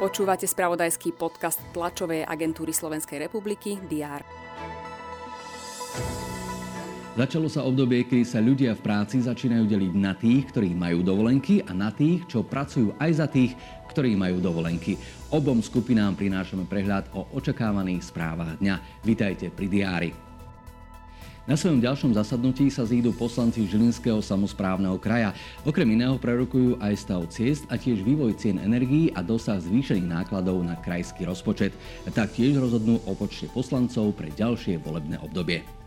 Počúvate spravodajský podcast tlačovej agentúry Slovenskej republiky DR. Začalo sa obdobie, kedy sa ľudia v práci začínajú deliť na tých, ktorí majú dovolenky a na tých, čo pracujú aj za tých, ktorí majú dovolenky. Obom skupinám prinášame prehľad o očakávaných správach dňa. Vítajte pri diári. Na svojom ďalšom zasadnutí sa zídu poslanci Žilinského samozprávneho kraja. Okrem iného prerokujú aj stav ciest a tiež vývoj cien energií a dosah zvýšených nákladov na krajský rozpočet. Taktiež rozhodnú o počte poslancov pre ďalšie volebné obdobie.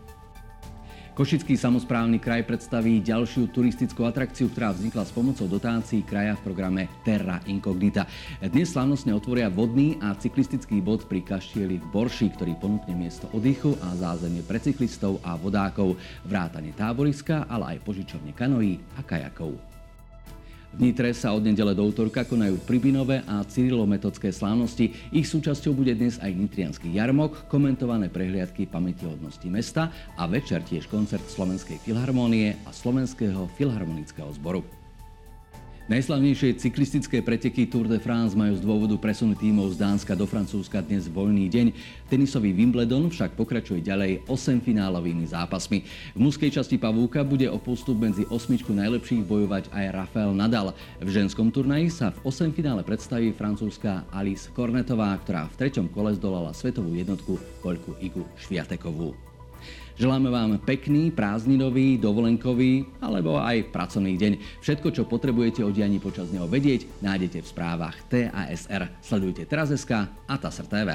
Košický samozprávny kraj predstaví ďalšiu turistickú atrakciu, ktorá vznikla s pomocou dotácií kraja v programe Terra Incognita. Dnes slávnostne otvoria vodný a cyklistický bod pri Kaštieli v Borši, ktorý ponúkne miesto oddychu a zázemie pre cyklistov a vodákov, vrátane táboriska, ale aj požičovne kanoí a kajakov. V Nitre sa od nedele do útorka konajú Pribinové a Cyrilometodské slávnosti. Ich súčasťou bude dnes aj nitrianský jarmok, komentované prehliadky pamätihodnosti mesta a večer tiež koncert Slovenskej filharmónie a Slovenského filharmonického zboru. Najslavnejšie cyklistické preteky Tour de France majú z dôvodu presunu tímov z Dánska do Francúzska dnes voľný deň. Tenisový Wimbledon však pokračuje ďalej 8 finálovými zápasmi. V mužskej časti pavúka bude o postup medzi osmičku najlepších bojovať aj Rafael Nadal. V ženskom turnaji sa v 8 finále predstaví francúzska Alice Kornetová, ktorá v treťom kole zdolala svetovú jednotku Poľku Igu Šviatekovú. Želáme vám pekný, prázdninový, dovolenkový alebo aj pracovný deň. Všetko, čo potrebujete o dianí počas neho vedieť, nájdete v správach TASR. Sledujte Teraz.sk a TASR TV.